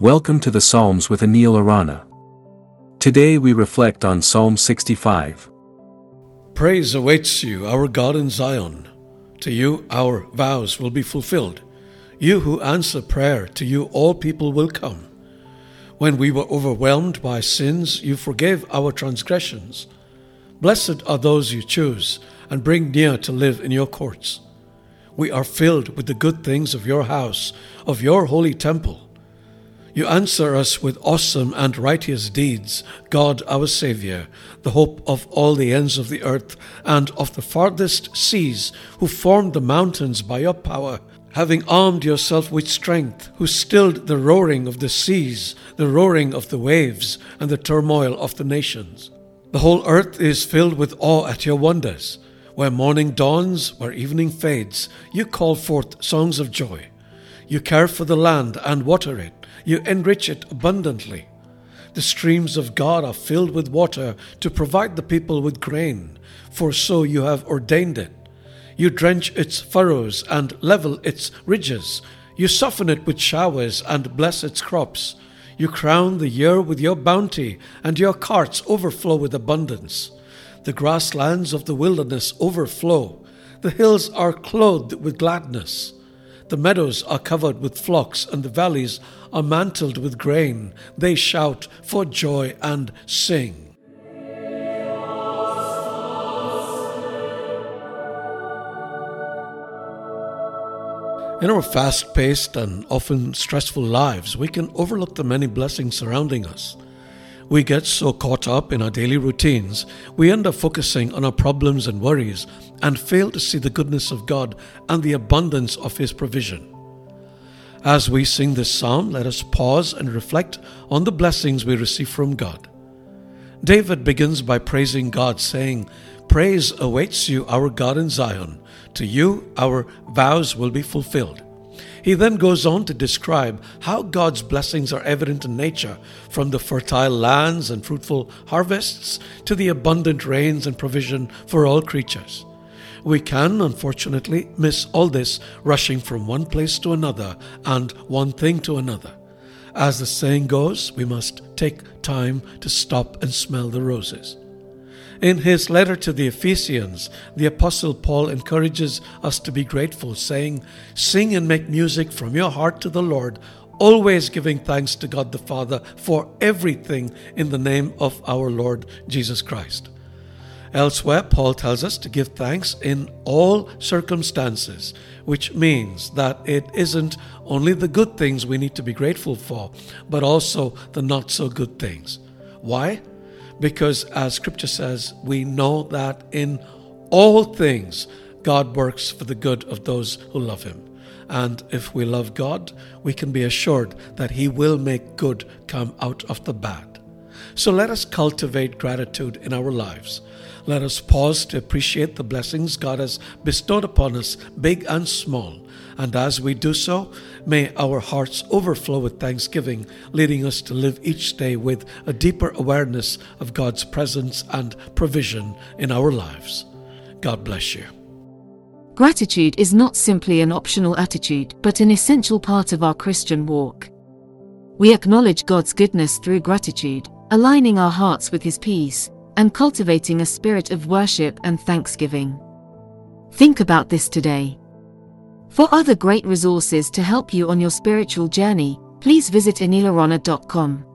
Welcome to the Psalms with Anil Arana. Today we reflect on Psalm 65. Praise awaits you, our God in Zion. To you our vows will be fulfilled. You who answer prayer, to you all people will come. When we were overwhelmed by sins, you forgave our transgressions. Blessed are those you choose and bring near to live in your courts. We are filled with the good things of your house, of your holy temple. You answer us with awesome and righteous deeds, God our Saviour, the hope of all the ends of the earth and of the farthest seas, who formed the mountains by your power, having armed yourself with strength, who stilled the roaring of the seas, the roaring of the waves, and the turmoil of the nations. The whole earth is filled with awe at your wonders. Where morning dawns, where evening fades, you call forth songs of joy. You care for the land and water it, you enrich it abundantly. The streams of God are filled with water to provide the people with grain, for so you have ordained it. You drench its furrows and level its ridges. You soften it with showers and bless its crops. You crown the year with your bounty, and your carts overflow with abundance. The grasslands of the wilderness overflow. The hills are clothed with gladness. The meadows are covered with flocks, and the valleys are mantled with grain. They shout for joy and sing. In our fast paced and often stressful lives, we can overlook the many blessings surrounding us. We get so caught up in our daily routines, we end up focusing on our problems and worries and fail to see the goodness of God and the abundance of His provision. As we sing this psalm, let us pause and reflect on the blessings we receive from God. David begins by praising God, saying, Praise awaits you, our God in Zion. To you, our vows will be fulfilled. He then goes on to describe how God's blessings are evident in nature, from the fertile lands and fruitful harvests to the abundant rains and provision for all creatures. We can, unfortunately, miss all this rushing from one place to another and one thing to another. As the saying goes, we must take time to stop and smell the roses. In his letter to the Ephesians, the Apostle Paul encourages us to be grateful, saying, Sing and make music from your heart to the Lord, always giving thanks to God the Father for everything in the name of our Lord Jesus Christ. Elsewhere, Paul tells us to give thanks in all circumstances, which means that it isn't only the good things we need to be grateful for, but also the not so good things. Why? Because as scripture says, we know that in all things God works for the good of those who love him. And if we love God, we can be assured that he will make good come out of the bad. So let us cultivate gratitude in our lives. Let us pause to appreciate the blessings God has bestowed upon us, big and small. And as we do so, may our hearts overflow with thanksgiving, leading us to live each day with a deeper awareness of God's presence and provision in our lives. God bless you. Gratitude is not simply an optional attitude, but an essential part of our Christian walk. We acknowledge God's goodness through gratitude, aligning our hearts with His peace, and cultivating a spirit of worship and thanksgiving. Think about this today. For other great resources to help you on your spiritual journey, please visit anilarana.com.